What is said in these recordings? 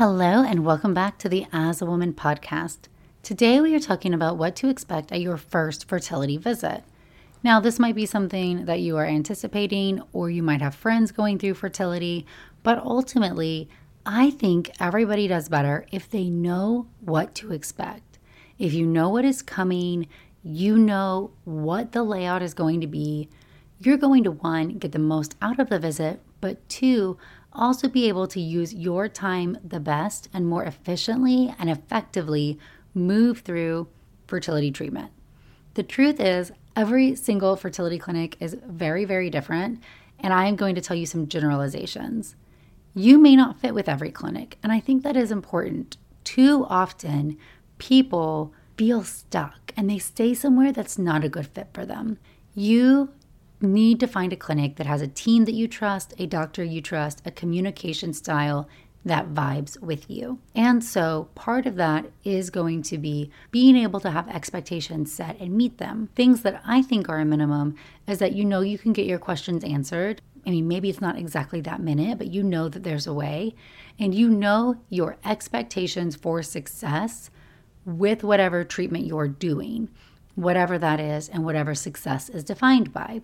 Hello, and welcome back to the As a Woman podcast. Today, we are talking about what to expect at your first fertility visit. Now, this might be something that you are anticipating, or you might have friends going through fertility, but ultimately, I think everybody does better if they know what to expect. If you know what is coming, you know what the layout is going to be, you're going to one, get the most out of the visit, but two, also be able to use your time the best and more efficiently and effectively move through fertility treatment. The truth is, every single fertility clinic is very, very different, and I am going to tell you some generalizations. You may not fit with every clinic, and I think that is important. Too often, people feel stuck and they stay somewhere that's not a good fit for them. You need to find a clinic that has a team that you trust, a doctor you trust, a communication style that vibes with you. And so part of that is going to be being able to have expectations set and meet them. Things that I think are a minimum is that you know you can get your questions answered. I mean, maybe it's not exactly that minute, but you know that there's a way. And you know your expectations for success with whatever treatment you're doing, whatever that is, and whatever success is defined by.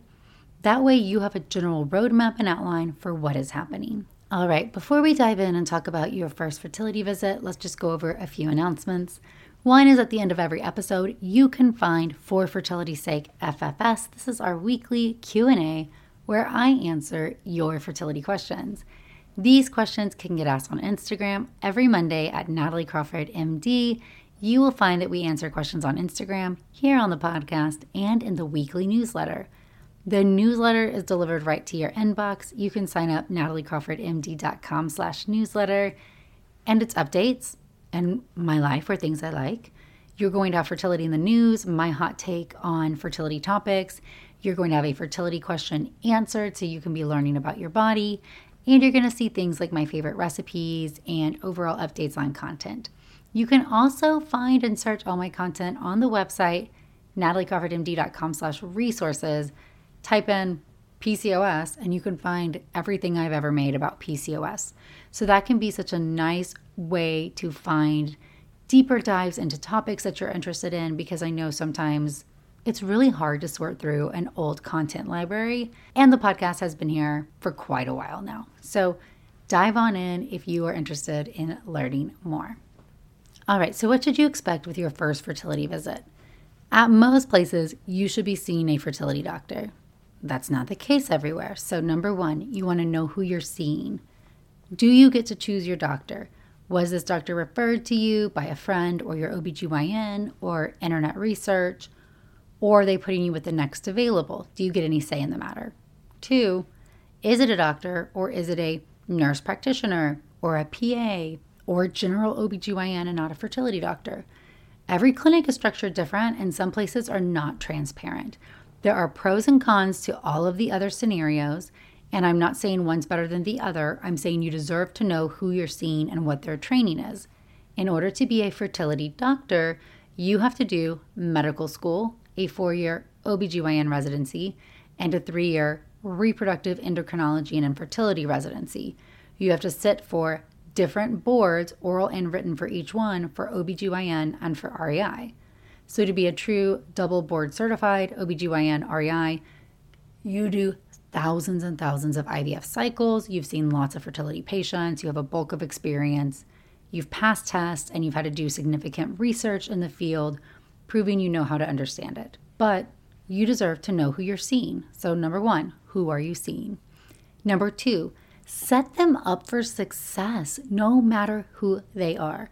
That way, you have a general roadmap and outline for what is happening. All right, before we dive in and talk about your first fertility visit, let's just go over a few announcements. One is at the end of every episode, you can find For Fertility's Sake FFS. This is our weekly Q&A where I answer your fertility questions. These questions can get asked on Instagram every Monday at Natalie Crawford MD. You will find that we answer questions on Instagram, here on the podcast, and in the weekly newsletter. The newsletter is delivered right to your inbox. You can sign up nataliecrawfordmd.com slash newsletter and it's updates and my life or things I like. You're going to have fertility in the news, my hot take on fertility topics. You're going to have a fertility question answered so you can be learning about your body. And you're going to see things like my favorite recipes and overall updates on content. You can also find and search all my content on the website, nataliecrawfordmd.com slash resources type in PCOS and you can find everything I've ever made about PCOS. So that can be such a nice way to find deeper dives into topics that you're interested in because I know sometimes it's really hard to sort through an old content library. And the podcast has been here for quite a while now. So dive on in if you are interested in learning more. All right, so what should you expect with your first fertility visit? At most places, you should be seeing a fertility doctor. That's not the case everywhere. So, number one, you want to know who you're seeing. Do you get to choose your doctor? Was this doctor referred to you by a friend or your OBGYN or internet research? Or are they putting you with the next available? Do you get any say in the matter? Two, is it a doctor or is it a nurse practitioner or a PA or general OBGYN and not a fertility doctor? Every clinic is structured different and some places are not transparent. There are pros and cons to all of the other scenarios, and I'm not saying one's better than the other. I'm saying you deserve to know who you're seeing and what their training is. In order to be a fertility doctor, you have to do medical school, a four year OBGYN residency, and a three year reproductive endocrinology and infertility residency. You have to sit for different boards, oral and written for each one, for OBGYN and for REI. So, to be a true double board certified OBGYN REI, You do thousands and thousands of IVF cycles, you've seen lots of fertility patients, you have a bulk of experience, you've passed tests, and you've had to do significant research in the field, proving you know how to understand it. But you deserve to know who you're seeing. So, number one, who are you seeing? Number two, set them up for success no matter who they are.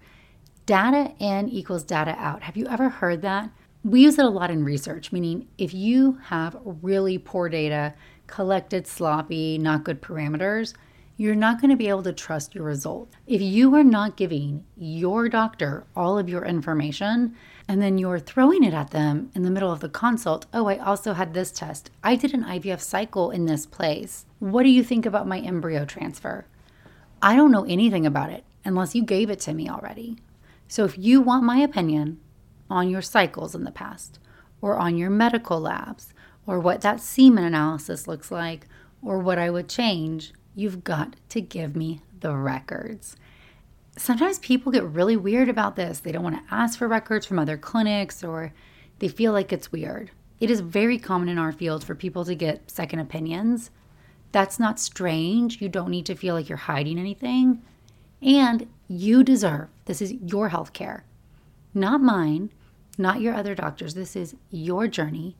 Data in equals data out. Have you ever heard that? We use it a lot in research, meaning if you have really poor data, collected sloppy, not good parameters, you're not going to be able to trust your results. If you are not giving your doctor all of your information and then you're throwing it at them in the middle of the consult, oh, I also had this test. I did an IVF cycle in this place. What do you think about my embryo transfer? I don't know anything about it unless you gave it to me already. So if you want my opinion on your cycles in the past, or on your medical labs, or what that semen analysis looks like, or what I would change, you've got to give me the records. Sometimes people get really weird about this. They don't want to ask for records from other clinics or they feel like it's weird. It is very common in our field for people to get second opinions. That's not strange. You don't need to feel like you're hiding anything. And you deserve this is your health care, not mine, not your other doctors. This is your journey,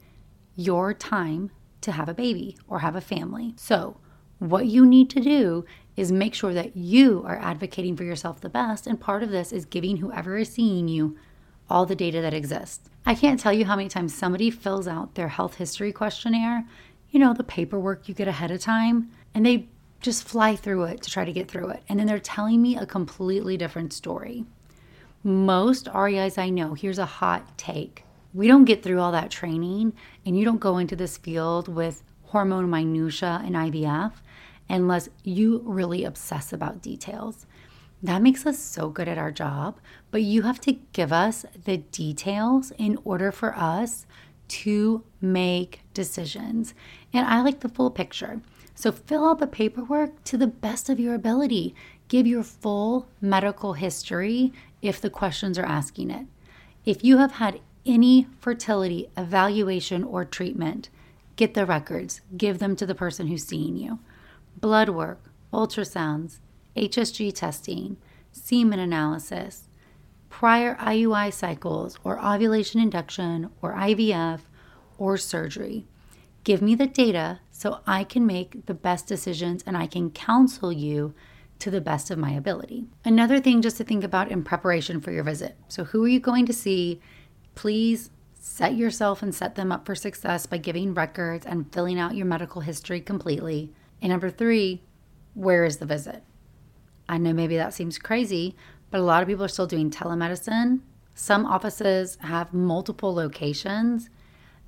your time to have a baby or have a family. So, what you need to do is make sure that you are advocating for yourself the best. And part of this is giving whoever is seeing you all the data that exists. I can't tell you how many times somebody fills out their health history questionnaire, you know, the paperwork you get ahead of time, and they just fly through it to try to get through it. And then they're telling me a completely different story. Most REIs I know, here's a hot take. We don't get through all that training, and you don't go into this field with hormone minutia and IVF unless you really obsess about details. That makes us so good at our job, but you have to give us the details in order for us to make decisions. And I like the full picture. So fill out the paperwork to the best of your ability. Give your full medical history if the questions are asking it. If you have had any fertility evaluation or treatment, get the records, give them to the person who's seeing you. Blood work, ultrasounds, HSG testing, semen analysis, prior IUI cycles or ovulation induction or IVF or surgery. Give me the data so I can make the best decisions and I can counsel you to the best of my ability. Another thing just to think about in preparation for your visit. So, who are you going to see? Please set yourself and set them up for success by giving records and filling out your medical history completely. And number three, where is the visit? I know maybe that seems crazy, but a lot of people are still doing telemedicine. Some offices have multiple locations.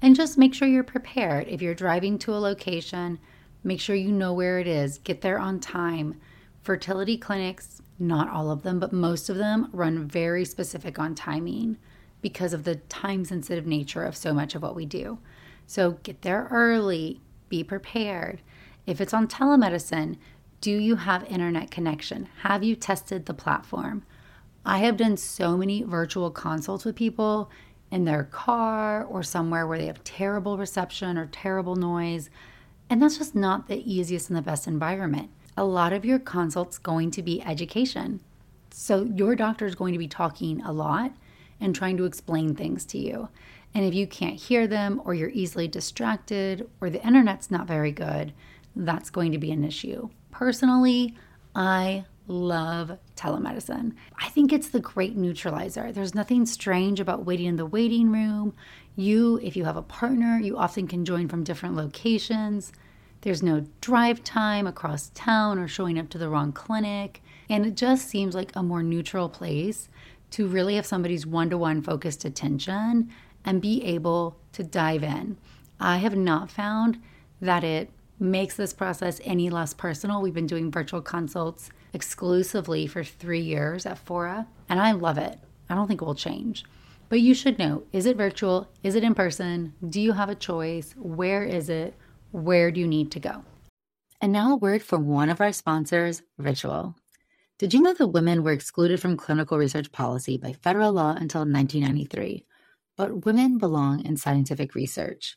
And just make sure you're prepared. If you're driving to a location, make sure you know where it is. Get there on time. Fertility clinics, not all of them, but most of them run very specific on timing because of the time sensitive nature of so much of what we do. So get there early, be prepared. If it's on telemedicine, do you have internet connection? Have you tested the platform? I have done so many virtual consults with people in their car or somewhere where they have terrible reception or terrible noise. And that's just not the easiest and the best environment. A lot of your consults going to be education. So your doctor is going to be talking a lot and trying to explain things to you. And if you can't hear them or you're easily distracted or the internet's not very good, that's going to be an issue. Personally, I love telemedicine. I think it's the great neutralizer. There's nothing strange about waiting in the waiting room. You, if you have a partner, you often can join from different locations. There's no drive time across town or showing up to the wrong clinic. And it just seems like a more neutral place to really have somebody's one to one focused attention and be able to dive in. I have not found that it makes this process any less personal. We've been doing virtual consults exclusively for three years at Fora, and I love it. I don't think it will change. But you should know is it virtual? Is it in person? Do you have a choice? Where is it? Where do you need to go? And now a word from one of our sponsors, Ritual. Did you know that women were excluded from clinical research policy by federal law until 1993? But women belong in scientific research.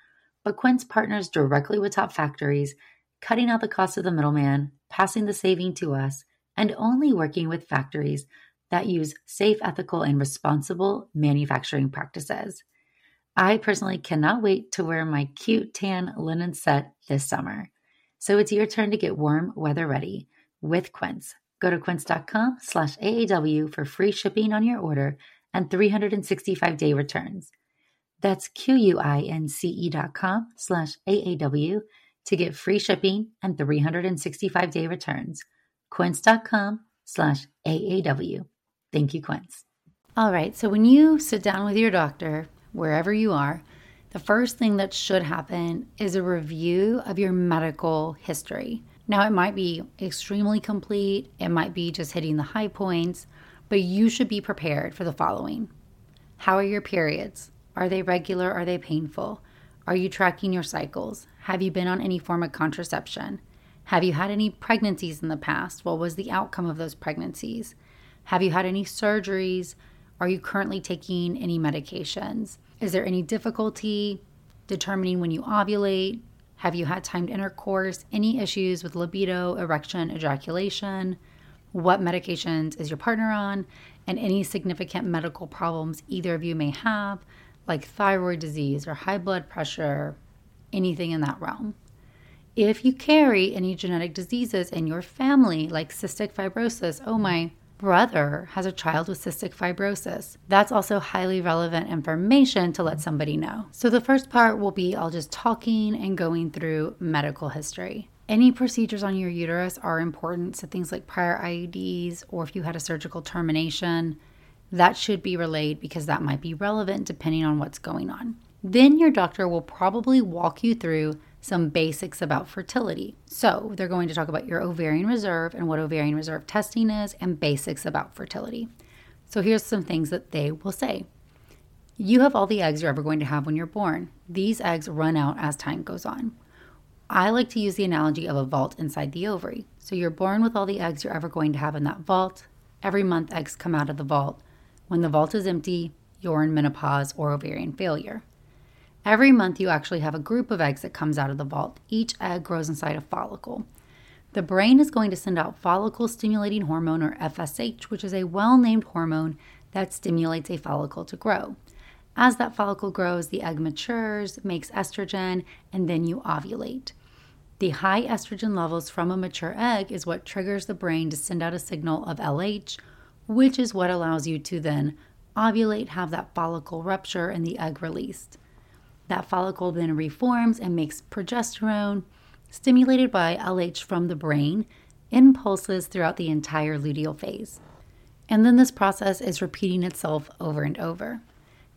but Quince partners directly with top factories cutting out the cost of the middleman, passing the saving to us, and only working with factories that use safe, ethical, and responsible manufacturing practices. I personally cannot wait to wear my cute tan linen set this summer. So it's your turn to get warm weather ready with Quince. Go to quince.com slash AAW for free shipping on your order and 365 day returns. That's Q-U-I-N-C-E dot com slash AAW to get free shipping and 365 day returns. Quince.com slash AAW. Thank you, Quince. All right. So when you sit down with your doctor, wherever you are, the first thing that should happen is a review of your medical history. Now, it might be extremely complete, it might be just hitting the high points, but you should be prepared for the following How are your periods? Are they regular? Are they painful? Are you tracking your cycles? Have you been on any form of contraception? Have you had any pregnancies in the past? What was the outcome of those pregnancies? Have you had any surgeries? Are you currently taking any medications? Is there any difficulty determining when you ovulate? Have you had timed intercourse? Any issues with libido, erection, ejaculation? What medications is your partner on? And any significant medical problems either of you may have, like thyroid disease or high blood pressure, anything in that realm. If you carry any genetic diseases in your family, like cystic fibrosis, oh, my brother has a child with cystic fibrosis. That's also highly relevant information to let somebody know. So, the first part will be all just talking and going through medical history. Any procedures on your uterus are important, so things like prior IUDs or if you had a surgical termination, that should be relayed because that might be relevant depending on what's going on. Then your doctor will probably walk you through some basics about fertility. So, they're going to talk about your ovarian reserve and what ovarian reserve testing is and basics about fertility. So, here's some things that they will say. You have all the eggs you're ever going to have when you're born. These eggs run out as time goes on. I like to use the analogy of a vault inside the ovary. So, you're born with all the eggs you're ever going to have in that vault. Every month, eggs come out of the vault. When the vault is empty, you're in menopause or ovarian failure. Every month, you actually have a group of eggs that comes out of the vault. Each egg grows inside a follicle. The brain is going to send out follicle stimulating hormone, or FSH, which is a well named hormone that stimulates a follicle to grow. As that follicle grows, the egg matures, makes estrogen, and then you ovulate. The high estrogen levels from a mature egg is what triggers the brain to send out a signal of LH, which is what allows you to then ovulate, have that follicle rupture, and the egg released. That follicle then reforms and makes progesterone, stimulated by LH from the brain, in pulses throughout the entire luteal phase. And then this process is repeating itself over and over.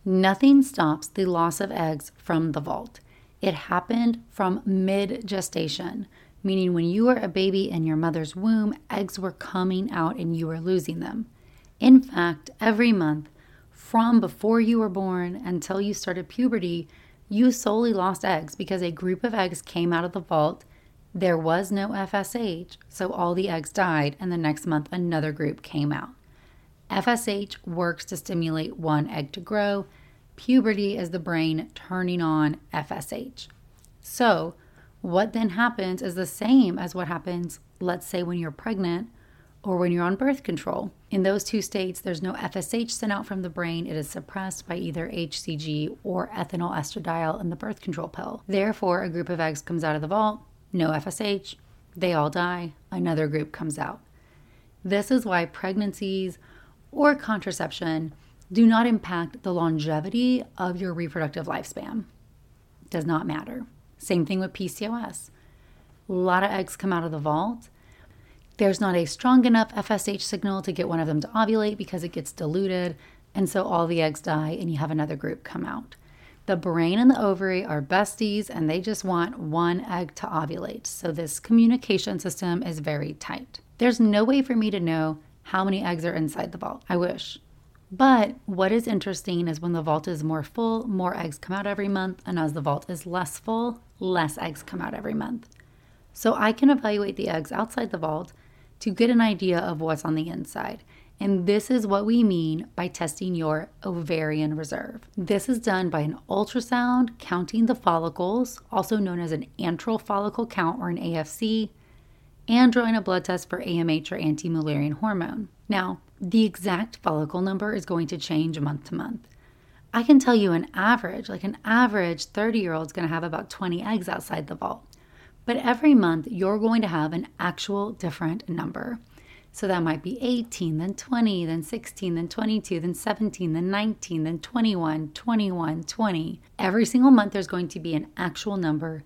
Nothing stops the loss of eggs from the vault. It happened from mid gestation, meaning when you were a baby in your mother's womb, eggs were coming out and you were losing them. In fact, every month, from before you were born until you started puberty, you solely lost eggs because a group of eggs came out of the vault, There was no FSH, so all the eggs died, and the next month another group came out. FSH works to stimulate one egg to grow. Puberty is the brain turning on FSH. So, what then happens is the same as what happens, let's say, when you're pregnant or when you're on birth control. In those two states, there's no FSH sent out from the brain. It is suppressed by either HCG or ethinyl estradiol in the birth control pill. Therefore, a group of eggs comes out of the vault, no FSH, they all die, another group comes out. This is why pregnancies or contraception do not impact the longevity of your reproductive lifespan. Does not matter. Same thing with PCOS. A lot of eggs come out of the vault there's not a strong enough FSH signal to get one of them to ovulate because it gets diluted, and so all the eggs die and you have another group come out. The brain and the ovary are besties and they just want one egg to ovulate. So this communication system is very tight. There's no way for me to know how many eggs are inside the vault. I wish. But what is interesting is when the vault is more full, more eggs come out every month, and as the vault is less full, less eggs come out every month. So I can evaluate the eggs outside the vault to get an idea of what's on the inside. And this is what we mean by testing your ovarian reserve. This is done by an ultrasound counting the follicles, also known as an antral follicle count or an AFC, and drawing a blood test for AMH or anti Mullerian hormone. Now, the exact follicle number is going to change month to month. I can tell you an average, like an average 30 year old is going to have about 20 eggs outside the vault. But every month, you're going to have an actual different number. So that might be 18, then 20, then 16, then 22, then 17, then 19, then 21, 21, 20. Every single month, there's going to be an actual number,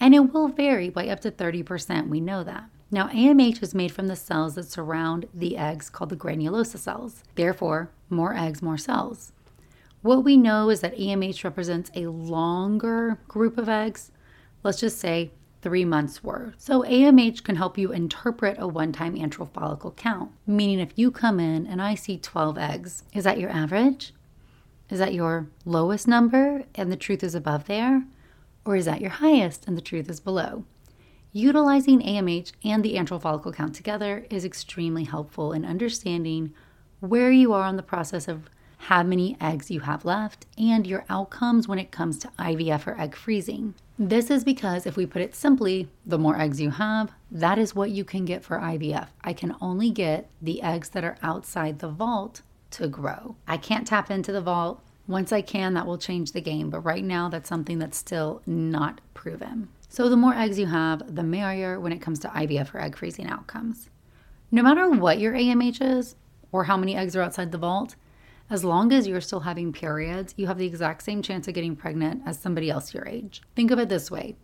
and it will vary by up to 30%. We know that. Now, AMH is made from the cells that surround the eggs called the granulosa cells. Therefore, more eggs, more cells. What we know is that AMH represents a longer group of eggs. Let's just say three months worth. So AMH can help you interpret a one time antral follicle count, meaning if you come in and I see 12 eggs, is that your average? Is that your lowest number and the truth is above there? Or is that your highest and the truth is below? Utilizing AMH and the antral follicle count together is extremely helpful in understanding where you are on the process of how many eggs you have left, and your outcomes when it comes to IVF or egg freezing. This is because, if we put it simply, the more eggs you have, that is what you can get for IVF. I can only get the eggs that are outside the vault to grow. I can't tap into the vault. Once I can, that will change the game, but right now, that's something that's still not proven. So, the more eggs you have, the merrier when it comes to IVF or egg freezing outcomes. No matter what your AMH is or how many eggs are outside the vault, as long as you're still having periods, you have the exact same chance of getting pregnant as somebody else your age. Think of it this way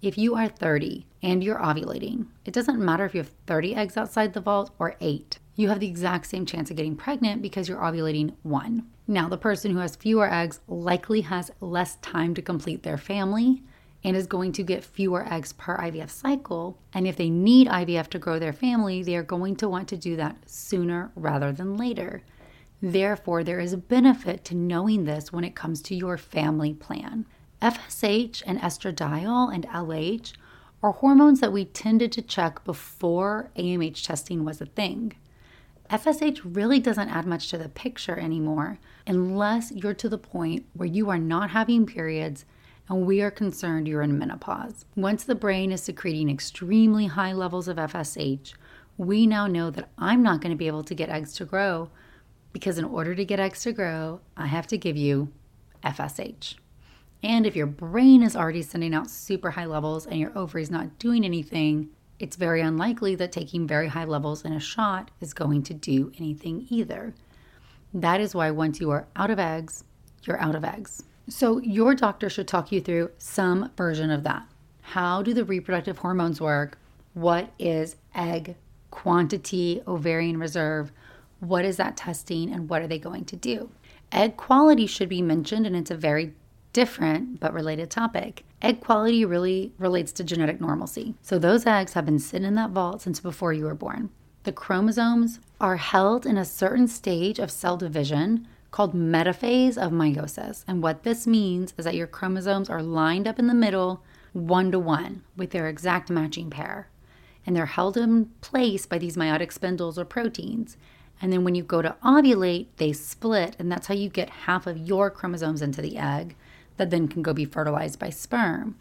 if you are 30 and you're ovulating, it doesn't matter if you have 30 eggs outside the vault or eight. You have the exact same chance of getting pregnant because you're ovulating one. Now, the person who has fewer eggs likely has less time to complete their family and is going to get fewer eggs per IVF cycle. And if they need IVF to grow their family, they are going to want to do that sooner rather than later. Therefore, there is a benefit to knowing this when it comes to your family plan. FSH and estradiol and LH are hormones that we tended to check before AMH testing was a thing. FSH really doesn't add much to the picture anymore unless you're to the point where you are not having periods and we are concerned you're in menopause. Once the brain is secreting extremely high levels of FSH, we now know that I'm not going to be able to get eggs to grow because in order to get eggs to grow, I have to give you FSH. And if your brain is already sending out super high levels and your ovary is not doing anything, it's very unlikely that taking very high levels in a shot is going to do anything either. That is why once you are out of eggs, you're out of eggs. So, your doctor should talk you through some version of that. How do the reproductive hormones work? What is egg quantity, ovarian reserve? What is that testing and what are they going to do? Egg quality should be mentioned, and it's a very different but related topic. Egg quality really relates to genetic normalcy. So, those eggs have been sitting in that vault since before you were born. The chromosomes are held in a certain stage of cell division called metaphase of meiosis. And what this means is that your chromosomes are lined up in the middle one to one with their exact matching pair. And they're held in place by these meiotic spindles or proteins. And then when you go to ovulate, they split, and that's how you get half of your chromosomes into the egg that then can go be fertilized by sperm.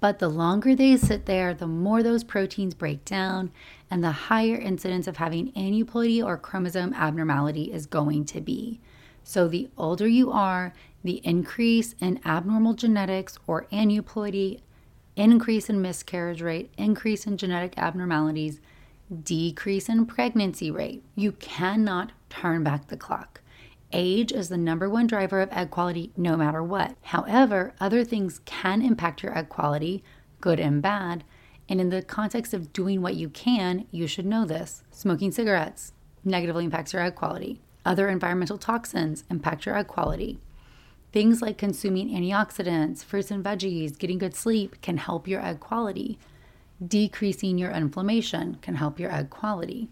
But the longer they sit there, the more those proteins break down, and the higher incidence of having aneuploidy or chromosome abnormality is going to be. So, the older you are, the increase in abnormal genetics or aneuploidy, increase in miscarriage rate, increase in genetic abnormalities, decrease in pregnancy rate. You cannot turn back the clock. Age is the number one driver of egg quality no matter what. However, other things can impact your egg quality, good and bad. And in the context of doing what you can, you should know this. Smoking cigarettes negatively impacts your egg quality. Other environmental toxins impact your egg quality. Things like consuming antioxidants, fruits and veggies, getting good sleep can help your egg quality. Decreasing your inflammation can help your egg quality.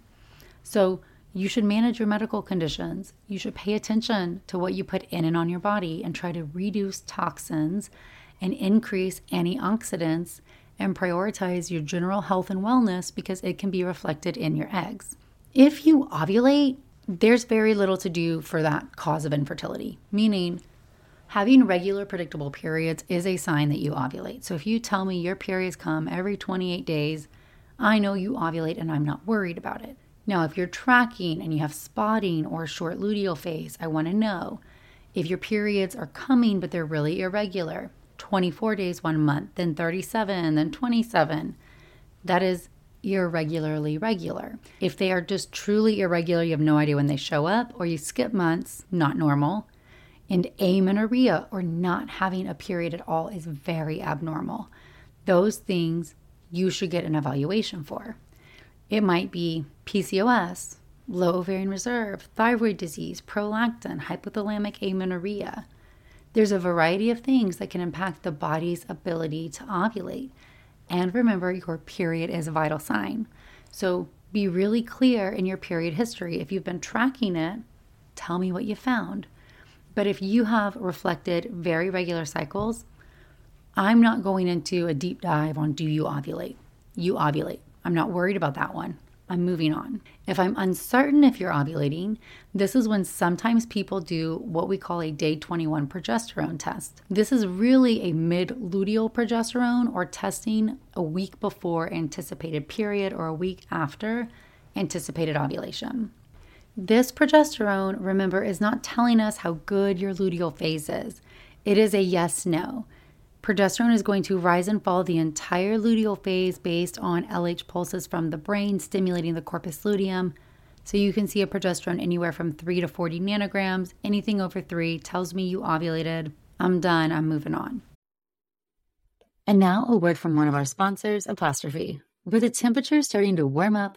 So, you should manage your medical conditions. You should pay attention to what you put in and on your body and try to reduce toxins and increase antioxidants and prioritize your general health and wellness because it can be reflected in your eggs. If you ovulate, there's very little to do for that cause of infertility, meaning having regular predictable periods is a sign that you ovulate. So if you tell me your periods come every 28 days, I know you ovulate and I'm not worried about it. Now, if you're tracking and you have spotting or short luteal phase, I want to know if your periods are coming but they're really irregular 24 days one month, then 37, then 27. That is irregularly regular. If they are just truly irregular, you have no idea when they show up, or you skip months, not normal. And amenorrhea or not having a period at all is very abnormal. Those things you should get an evaluation for. It might be PCOS, low ovarian reserve, thyroid disease, prolactin, hypothalamic amenorrhea. There's a variety of things that can impact the body's ability to ovulate. And remember, your period is a vital sign. So be really clear in your period history. If you've been tracking it, tell me what you found. But if you have reflected very regular cycles, I'm not going into a deep dive on do you ovulate? You ovulate. I'm not worried about that one. I'm moving on. If I'm uncertain if you're ovulating, this is when sometimes people do what we call a day 21 progesterone test. This is really a mid luteal progesterone or testing a week before anticipated period or a week after anticipated ovulation. This progesterone, remember, is not telling us how good your luteal phase is. It is a yes no. Progesterone is going to rise and fall the entire luteal phase based on LH pulses from the brain stimulating the corpus luteum. So you can see a progesterone anywhere from 3 to 40 nanograms. Anything over 3 tells me you ovulated. I'm done. I'm moving on. And now a word from one of our sponsors, Apostrophe. With the temperature starting to warm up,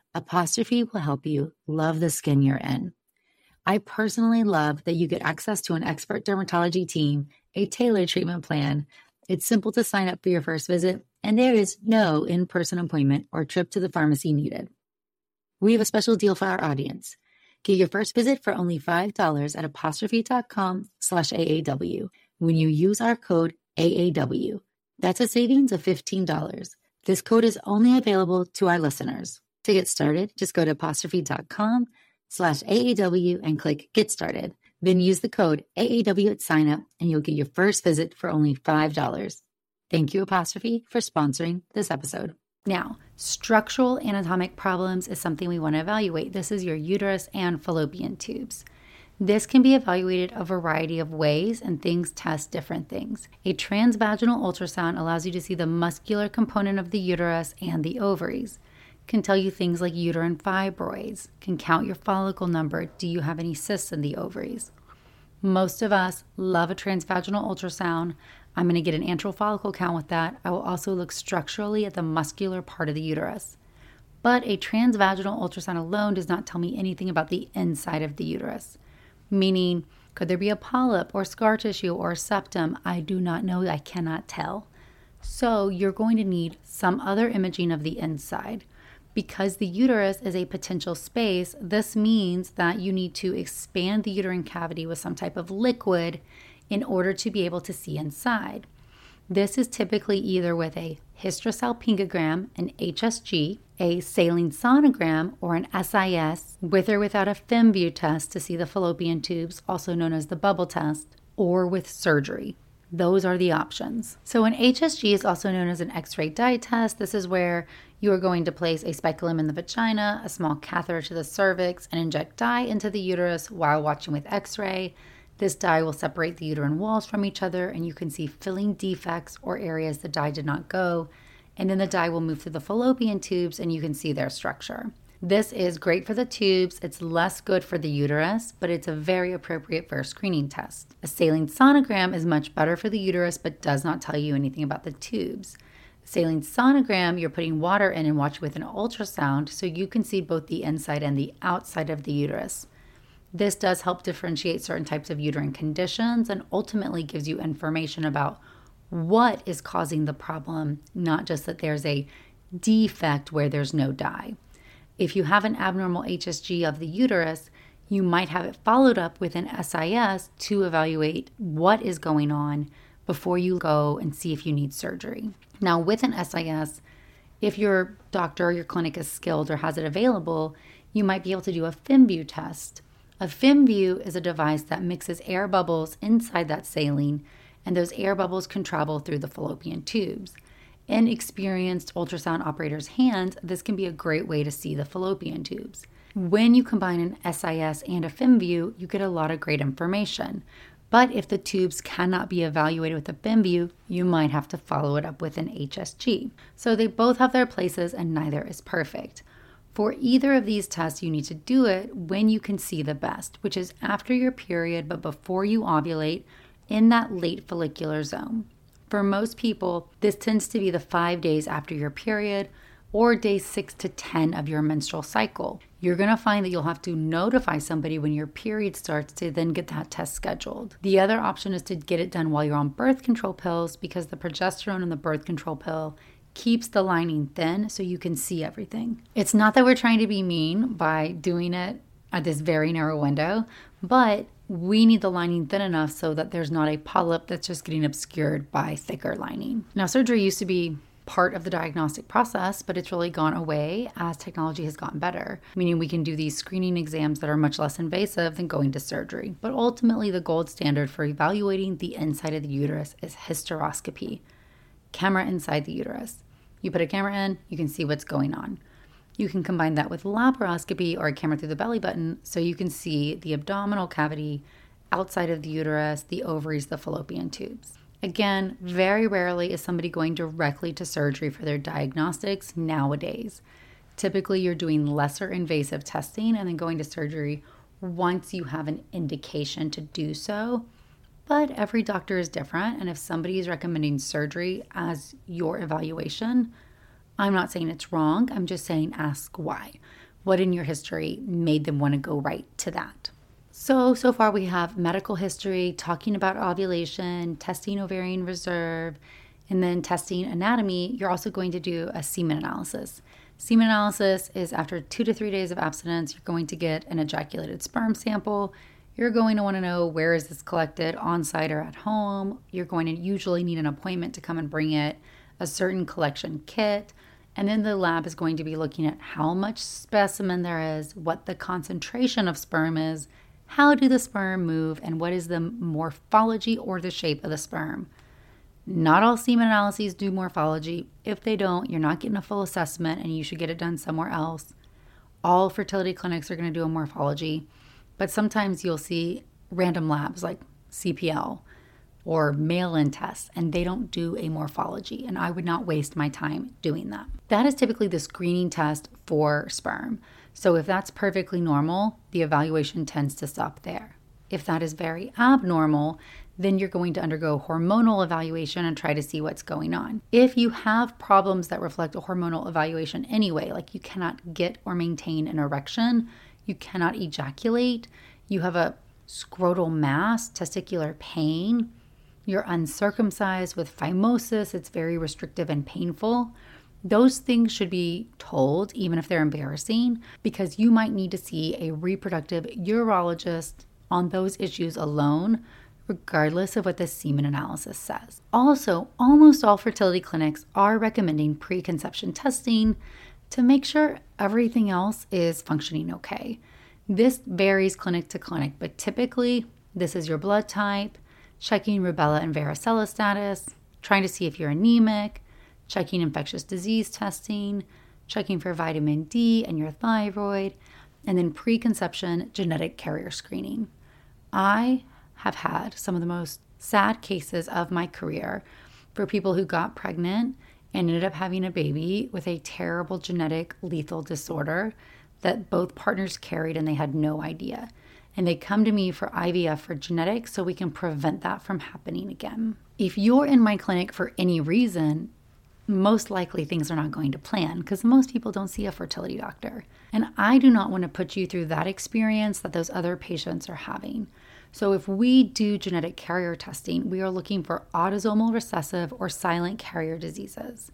Apostrophe will help you love the skin you're in. I personally love that you get access to an expert dermatology team, a tailored treatment plan, it's simple to sign up for your first visit, and there is no in person appointment or trip to the pharmacy needed. We have a special deal for our audience. Get your first visit for only $5 at apostrophe.com slash AAW when you use our code AAW. That's a savings of $15. This code is only available to our listeners. To get started, just go to apostrophe.com slash AAW and click Get Started. Then use the code AAW at sign up and you'll get your first visit for only $5. Thank you, Apostrophe, for sponsoring this episode. Now, structural anatomic problems is something we want to evaluate. This is your uterus and fallopian tubes. This can be evaluated a variety of ways, and things test different things. A transvaginal ultrasound allows you to see the muscular component of the uterus and the ovaries. Can tell you things like uterine fibroids, can count your follicle number. Do you have any cysts in the ovaries? Most of us love a transvaginal ultrasound. I'm going to get an antral follicle count with that. I will also look structurally at the muscular part of the uterus. But a transvaginal ultrasound alone does not tell me anything about the inside of the uterus, meaning, could there be a polyp or scar tissue or a septum? I do not know. I cannot tell. So, you're going to need some other imaging of the inside. Because the uterus is a potential space, this means that you need to expand the uterine cavity with some type of liquid in order to be able to see inside. This is typically either with a hysterosalpingogram, an HSG, a saline sonogram, or an SIS, with or without a FemVue test to see the fallopian tubes, also known as the bubble test, or with surgery. Those are the options. So, an HSG is also known as an X ray dye test. This is where you are going to place a speculum in the vagina, a small catheter to the cervix, and inject dye into the uterus while watching with X ray. This dye will separate the uterine walls from each other, and you can see filling defects or areas the dye did not go. And then the dye will move through the fallopian tubes, and you can see their structure. This is great for the tubes. It's less good for the uterus, but it's a very appropriate for a screening test. A saline sonogram is much better for the uterus, but does not tell you anything about the tubes. Saline sonogram, you're putting water in and watch with an ultrasound so you can see both the inside and the outside of the uterus. This does help differentiate certain types of uterine conditions and ultimately gives you information about what is causing the problem, not just that there's a defect where there's no dye. If you have an abnormal HSG of the uterus, you might have it followed up with an SIS to evaluate what is going on before you go and see if you need surgery. Now, with an SIS, if your doctor or your clinic is skilled or has it available, you might be able to do a FemVue test. A FemVue is a device that mixes air bubbles inside that saline, and those air bubbles can travel through the fallopian tubes inexperienced ultrasound operator's hands, this can be a great way to see the fallopian tubes. When you combine an SIS and a FemVue, you get a lot of great information. But if the tubes cannot be evaluated with a FemVue, you might have to follow it up with an HSG. So they both have their places and neither is perfect. For either of these tests, you need to do it when you can see the best, which is after your period but before you ovulate in that late follicular zone. For most people, this tends to be the five days after your period or day six to 10 of your menstrual cycle. You're gonna find that you'll have to notify somebody when your period starts to then get that test scheduled. The other option is to get it done while you're on birth control pills because the progesterone in the birth control pill keeps the lining thin so you can see everything. It's not that we're trying to be mean by doing it at this very narrow window, but we need the lining thin enough so that there's not a polyp that's just getting obscured by thicker lining. Now, surgery used to be part of the diagnostic process, but it's really gone away as technology has gotten better, meaning we can do these screening exams that are much less invasive than going to surgery. But ultimately, the gold standard for evaluating the inside of the uterus is hysteroscopy camera inside the uterus. You put a camera in, you can see what's going on. You can combine that with laparoscopy or a camera through the belly button so you can see the abdominal cavity outside of the uterus, the ovaries, the fallopian tubes. Again, very rarely is somebody going directly to surgery for their diagnostics nowadays. Typically, you're doing lesser invasive testing and then going to surgery once you have an indication to do so. But every doctor is different, and if somebody is recommending surgery as your evaluation, I'm not saying it's wrong. I'm just saying ask why. What in your history made them want to go right to that? So, so far we have medical history, talking about ovulation, testing ovarian reserve, and then testing anatomy. You're also going to do a semen analysis. Semen analysis is after two to three days of abstinence, you're going to get an ejaculated sperm sample. You're going to want to know where is this collected, on site or at home. You're going to usually need an appointment to come and bring it, a certain collection kit, and then the lab is going to be looking at how much specimen there is, what the concentration of sperm is, how do the sperm move, and what is the morphology or the shape of the sperm. Not all semen analyses do morphology. If they don't, you're not getting a full assessment and you should get it done somewhere else. All fertility clinics are going to do a morphology, but sometimes you'll see random labs like CPL or mail in tests, and they don't do a morphology. And I would not waste my time doing that. That is typically the screening test for sperm. So if that's perfectly normal, the evaluation tends to stop there. If that is very abnormal, then you're going to undergo hormonal evaluation and try to see what's going on. If you have problems that reflect a hormonal evaluation anyway, like you cannot get or maintain an erection, you cannot ejaculate, you have a scrotal mass, testicular pain, you're uncircumcised with phimosis, it's very restrictive and painful. Those things should be told, even if they're embarrassing, because you might need to see a reproductive urologist on those issues alone regardless of what the semen analysis says. Also, almost all fertility clinics are recommending preconception testing to make sure everything else is functioning okay. This varies clinic to clinic, but typically, this is your blood type, checking rubella and varicella status, trying to see if you're anemic, checking infectious disease testing, checking for vitamin D and your thyroid, and then preconception genetic carrier screening. I have had some of the most sad cases of my career for people who got pregnant and ended up having a baby with a terrible genetic lethal disorder that both partners carried and they had no idea. And they come to me for IVF for genetics so we can prevent that from happening again. If you're in my clinic for any reason, most likely things are not going to plan because most people don't see a fertility doctor. And I do not want to put you through that experience that those other patients are having. So, if we do genetic carrier testing, we are looking for autosomal recessive or silent carrier diseases.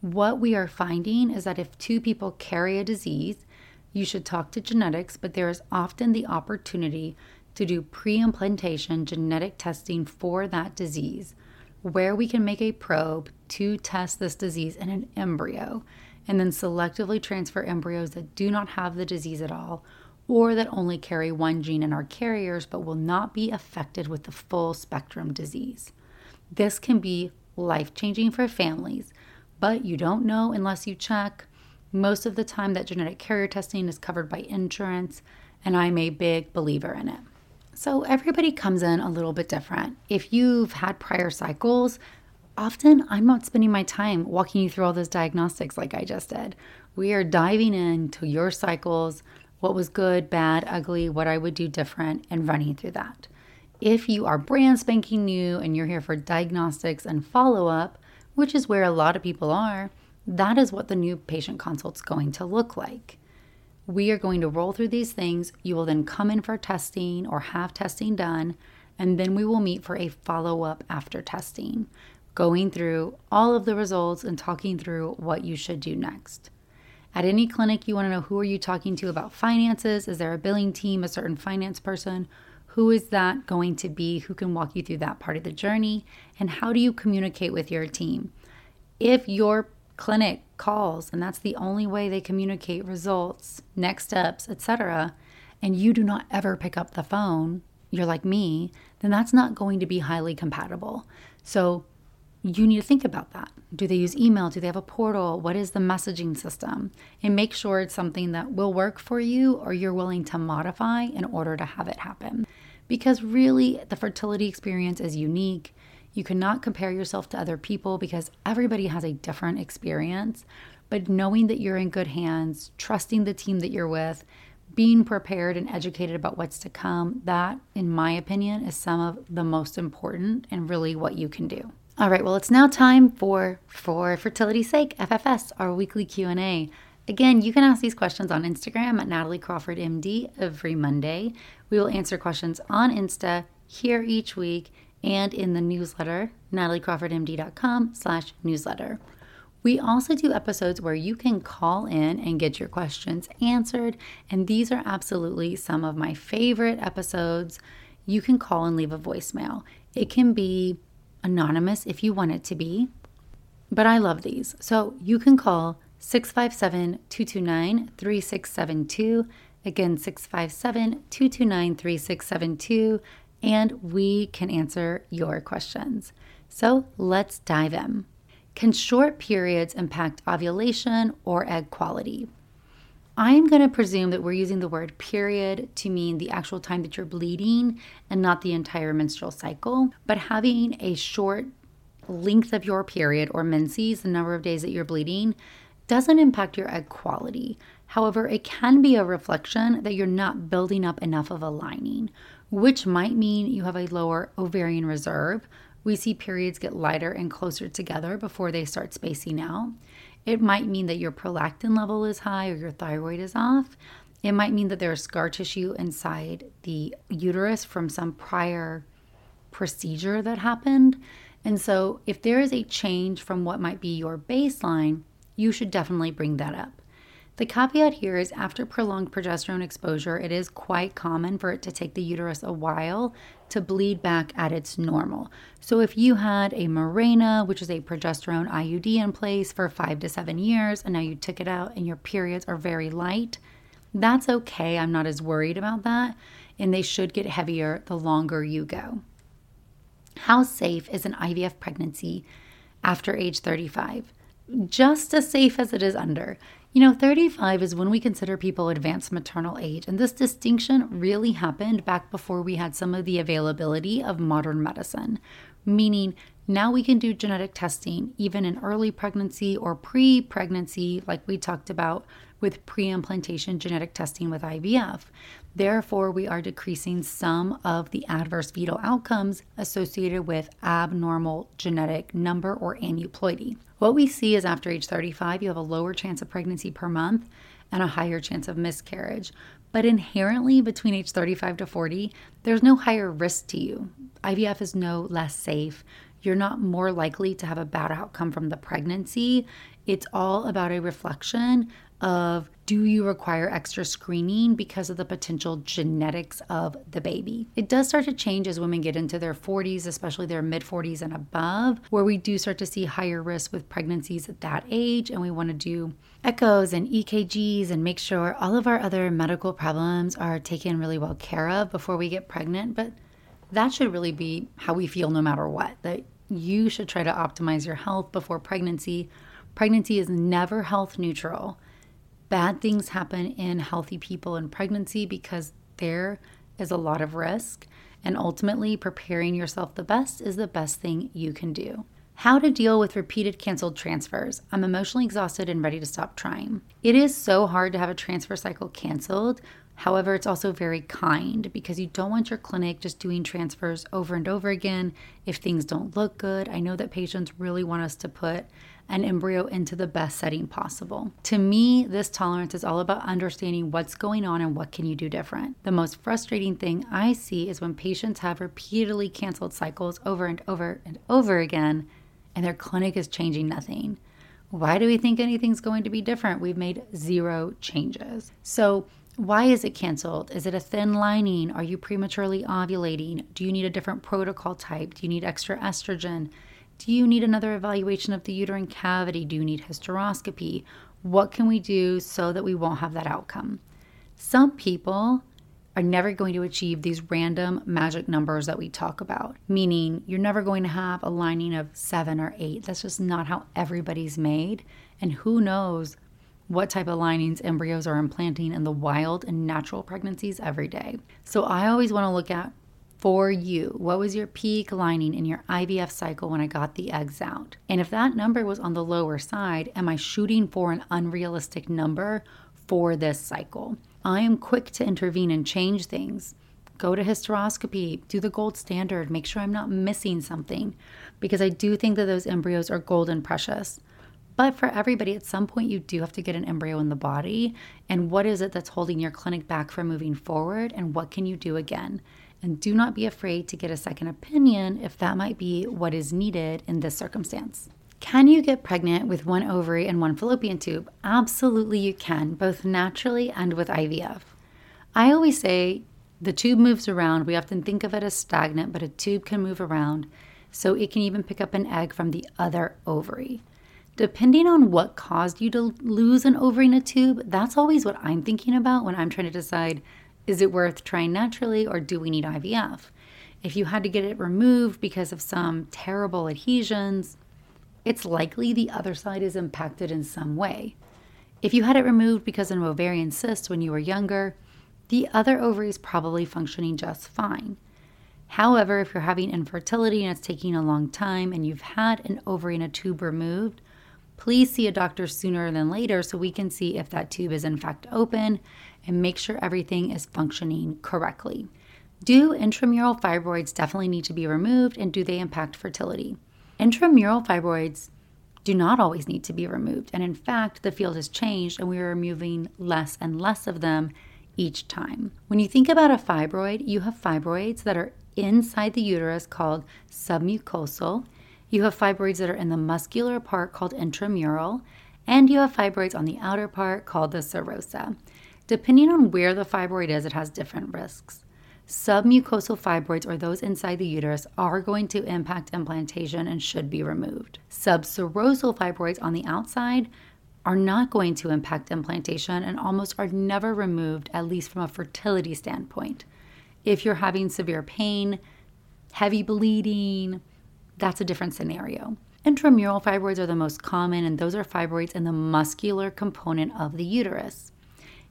What we are finding is that if two people carry a disease, you should talk to genetics, but there is often the opportunity to do pre implantation genetic testing for that disease, where we can make a probe to test this disease in an embryo and then selectively transfer embryos that do not have the disease at all or that only carry one gene and are carriers but will not be affected with the full spectrum disease. This can be life changing for families, but you don't know unless you check. Most of the time, that genetic carrier testing is covered by insurance, and I'm a big believer in it. So, everybody comes in a little bit different. If you've had prior cycles, often I'm not spending my time walking you through all those diagnostics like I just did. We are diving into your cycles, what was good, bad, ugly, what I would do different, and running through that. If you are brand spanking new and you're here for diagnostics and follow up, which is where a lot of people are, that is what the new patient consult's going to look like. We are going to roll through these things. You will then come in for testing or have testing done, and then we will meet for a follow up after testing, going through all of the results and talking through what you should do next. At any clinic, you want to know who are you talking to about finances? Is there a billing team, a certain finance person? Who is that going to be? Who can walk you through that part of the journey? And how do you communicate with your team? If your clinic calls and that's the only way they communicate results, next steps, etc., and you do not ever pick up the phone, you're like me, then that's not going to be highly compatible. So you need to think about that. Do they use email? Do they have a portal? What is the messaging system? And make sure it's something that will work for you or you're willing to modify in order to have it happen. Because really, the fertility experience is unique. You cannot compare yourself to other people because everybody has a different experience. But knowing that you're in good hands, trusting the team that you're with, being prepared and educated about what's to come, that, in my opinion, is some of the most important and really what you can do. All right, well, it's now time for For Fertility's Sake, FFS, our weekly Q&A. Again, you can ask these questions on Instagram at Natalie Crawford MD every Monday. We will answer questions on Insta here each week and in the newsletter, nataliecrawfordmd.com slash newsletter. We also do episodes where you can call in and get your questions answered, and these are absolutely some of my favorite episodes. You can call and leave a voicemail. It can be anonymous if you want it to be, but I love these. So you can call 657 229 3672. Again, 657 229 3672, and we can answer your questions. So let's dive in. Can short periods impact ovulation or egg quality? I'm going to presume that we're using the word period to mean the actual time that you're bleeding and not the entire menstrual cycle. But having a short length of your period or menses, the number of days that you're bleeding, doesn't impact your egg quality. However, it can be a reflection that you're not building up enough of a lining. Which might mean you have a lower ovarian reserve. We see periods get lighter and closer together before they start spacing out. It might mean that your prolactin level is high or your thyroid is off. It might mean that there's scar tissue inside the uterus from some prior procedure that happened. And so, if there is a change from what might be your baseline, you should definitely bring that up. The caveat here is after prolonged progesterone exposure, it is quite common for it to take the uterus a while to bleed back at its normal. So, if you had a Mirena, which is a progesterone IUD in place for five to seven years, and now you took it out and your periods are very light, that's okay. I'm not as worried about that. And they should get heavier the longer you go. How safe is an IVF pregnancy after age 35? Just as safe as it is under. You know, 35 is when we consider people advanced maternal age, and this distinction really happened back before we had some of the availability of modern medicine, meaning now we can do genetic testing even in early pregnancy or pre pregnancy, like we talked about with pre implantation genetic testing with IVF. Therefore, we are decreasing some of the adverse fetal outcomes associated with abnormal genetic number or aneuploidy. What we see is after age 35, you have a lower chance of pregnancy per month and a higher chance of miscarriage. But inherently, between age 35 to 40, there's no higher risk to you. IVF is no less safe. You're not more likely to have a bad outcome from the pregnancy. It's all about a reflection of do you require extra screening because of the potential genetics of the baby? It does start to change as women get into their 40s, especially their mid 40s and above, where we do start to see higher risk with pregnancies at that age. And we want to do echoes and EKGs and make sure all of our other medical problems are taken really well care of before we get pregnant. But that should really be how we feel no matter what. That you should try to optimize your health before pregnancy. Pregnancy is never health neutral bad things happen in healthy people in pregnancy because there is a lot of risk. And ultimately, preparing yourself the best is the best thing you can do. How to deal with repeated canceled transfers. I'm emotionally exhausted and ready to stop trying. It is so hard to have a transfer cycle canceled. However, it's also very kind because you don't want your clinic just doing transfers over and over again if things don't look good. I know that patients really want us to put an embryo into the best setting possible. To me, this tolerance is all about understanding what's going on and what can you do different. The most frustrating thing I see is when patients have repeatedly canceled cycles over and over and over again and their clinic is changing nothing. Why do we think anything's going to be different? We've made zero changes. So, why is it canceled? Is it a thin lining? Are you prematurely ovulating? Do you need a different protocol type? Do you need extra estrogen? Do you need another evaluation of the uterine cavity? Do you need hysteroscopy? What can we do so that we won't have that outcome? Some people are never going to achieve these random magic numbers that we talk about, meaning you're never going to have a lining of seven or eight. That's just not how everybody's made. And who knows what type of linings embryos are implanting in the wild and natural pregnancies every day. So I always want to look at for you. What was your peak lining in your IVF cycle when I got the eggs out? And if that number was on the lower side, am I shooting for an unrealistic number for this cycle? I am quick to intervene and change things. Go to hysteroscopy, do the gold standard, make sure I'm not missing something because I do think that those embryos are golden precious. But for everybody, at some point, you do have to get an embryo in the body. And what is it that's holding your clinic back from moving forward? And what can you do again? And do not be afraid to get a second opinion if that might be what is needed in this circumstance. Can you get pregnant with one ovary and one fallopian tube? Absolutely, you can, both naturally and with IVF. I always say the tube moves around. We often think of it as stagnant, but a tube can move around, so it can even pick up an egg from the other ovary. Depending on what caused you to lose an ovary in a tube, that's always what I'm thinking about when I'm trying to decide is it worth trying naturally or do we need IVF? If you had to get it removed because of some terrible adhesions, it's likely the other side is impacted in some way. If you had it removed because of an ovarian cyst when you were younger, the other ovary is probably functioning just fine. However, if you're having infertility and it's taking a long time and you've had an ovary and a tube removed, please see a doctor sooner than later so we can see if that tube is in fact open and make sure everything is functioning correctly. Do intramural fibroids definitely need to be removed and do they impact fertility? Intramural fibroids do not always need to be removed. And in fact, the field has changed and we are removing less and less of them each time. When you think about a fibroid, you have fibroids that are inside the uterus called submucosal. You have fibroids that are in the muscular part called intramural, and you have fibroids on the outer part called the serosa. Depending on where the fibroid is, it has different risks. Submucosal fibroids, or those inside the uterus, are going to impact implantation and should be removed. Subserosal fibroids on the outside are not going to impact implantation and almost are never removed, at least from a fertility standpoint. If you're having severe pain, heavy bleeding, that's a different scenario. Intramural fibroids are the most common, and those are fibroids in the muscular component of the uterus.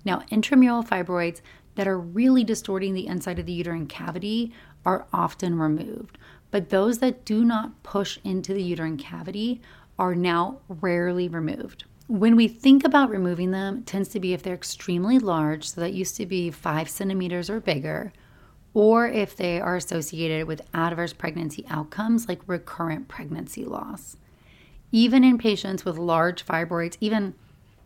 Now, intramural fibroids that are really distorting the inside of the uterine cavity are often removed. But those that do not push into the uterine cavity are now rarely removed. When we think about removing them, tends to be if they're extremely large, so that used to be five centimeters or bigger, or if they are associated with adverse pregnancy outcomes like recurrent pregnancy loss. Even in patients with large fibroids, even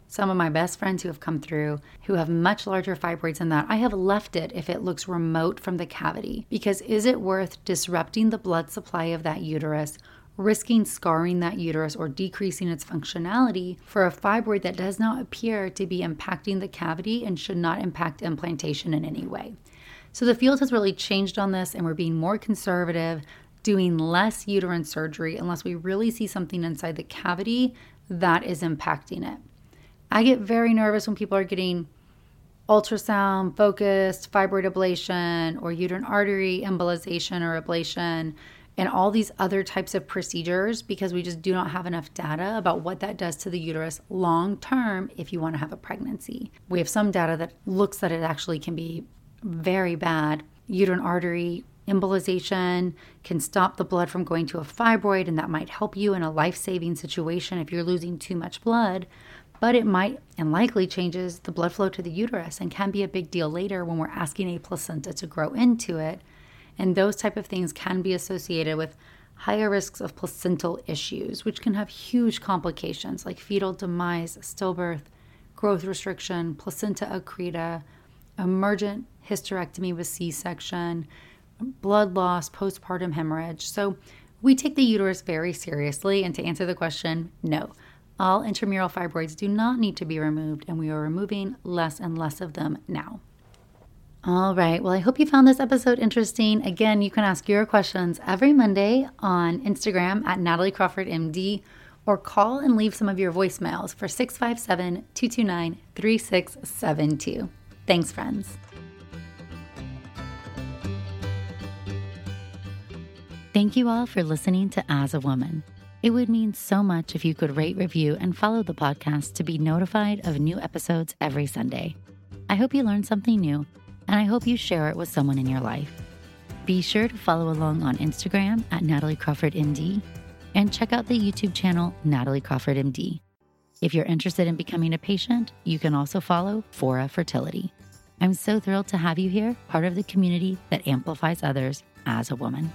some of my best friends who have come through who have much larger fibroids than that, I have left it if it looks remote from the cavity. Because is it worth disrupting the blood supply of that uterus, risking scarring that uterus or decreasing its functionality for a fibroid that does not appear to be impacting the cavity and should not impact implantation in any way? So the field has really changed on this, and we're being more conservative, doing less uterine surgery unless we really see something inside the cavity that is impacting it. I get very nervous when people are getting ultrasound focused fibroid ablation or uterine artery embolization or ablation and all these other types of procedures because we just do not have enough data about what that does to the uterus long term if you want to have a pregnancy. We have some data that looks that it actually can be very bad. Uterine artery embolization can stop the blood from going to a fibroid, and that might help you in a life saving situation if you're losing too much blood but it might and likely changes the blood flow to the uterus and can be a big deal later when we're asking a placenta to grow into it. And those type of things can be associated with higher risks of placental issues which can have huge complications like fetal demise stillbirth growth restriction placenta accreta emergent hysterectomy with c-section blood loss postpartum hemorrhage. So we take the uterus very seriously. And to answer the question no all intramural fibroids do not need to be removed, and we are removing less and less of them now. All right. Well, I hope you found this episode interesting. Again, you can ask your questions every Monday on Instagram at Natalie Crawford MD or call and leave some of your voicemails for 657 229 3672. Thanks, friends. Thank you all for listening to As a Woman. It would mean so much if you could rate, review, and follow the podcast to be notified of new episodes every Sunday. I hope you learned something new, and I hope you share it with someone in your life. Be sure to follow along on Instagram at Natalie Crawford MD and check out the YouTube channel Natalie Crawford MD. If you're interested in becoming a patient, you can also follow Fora Fertility. I'm so thrilled to have you here, part of the community that amplifies others as a woman.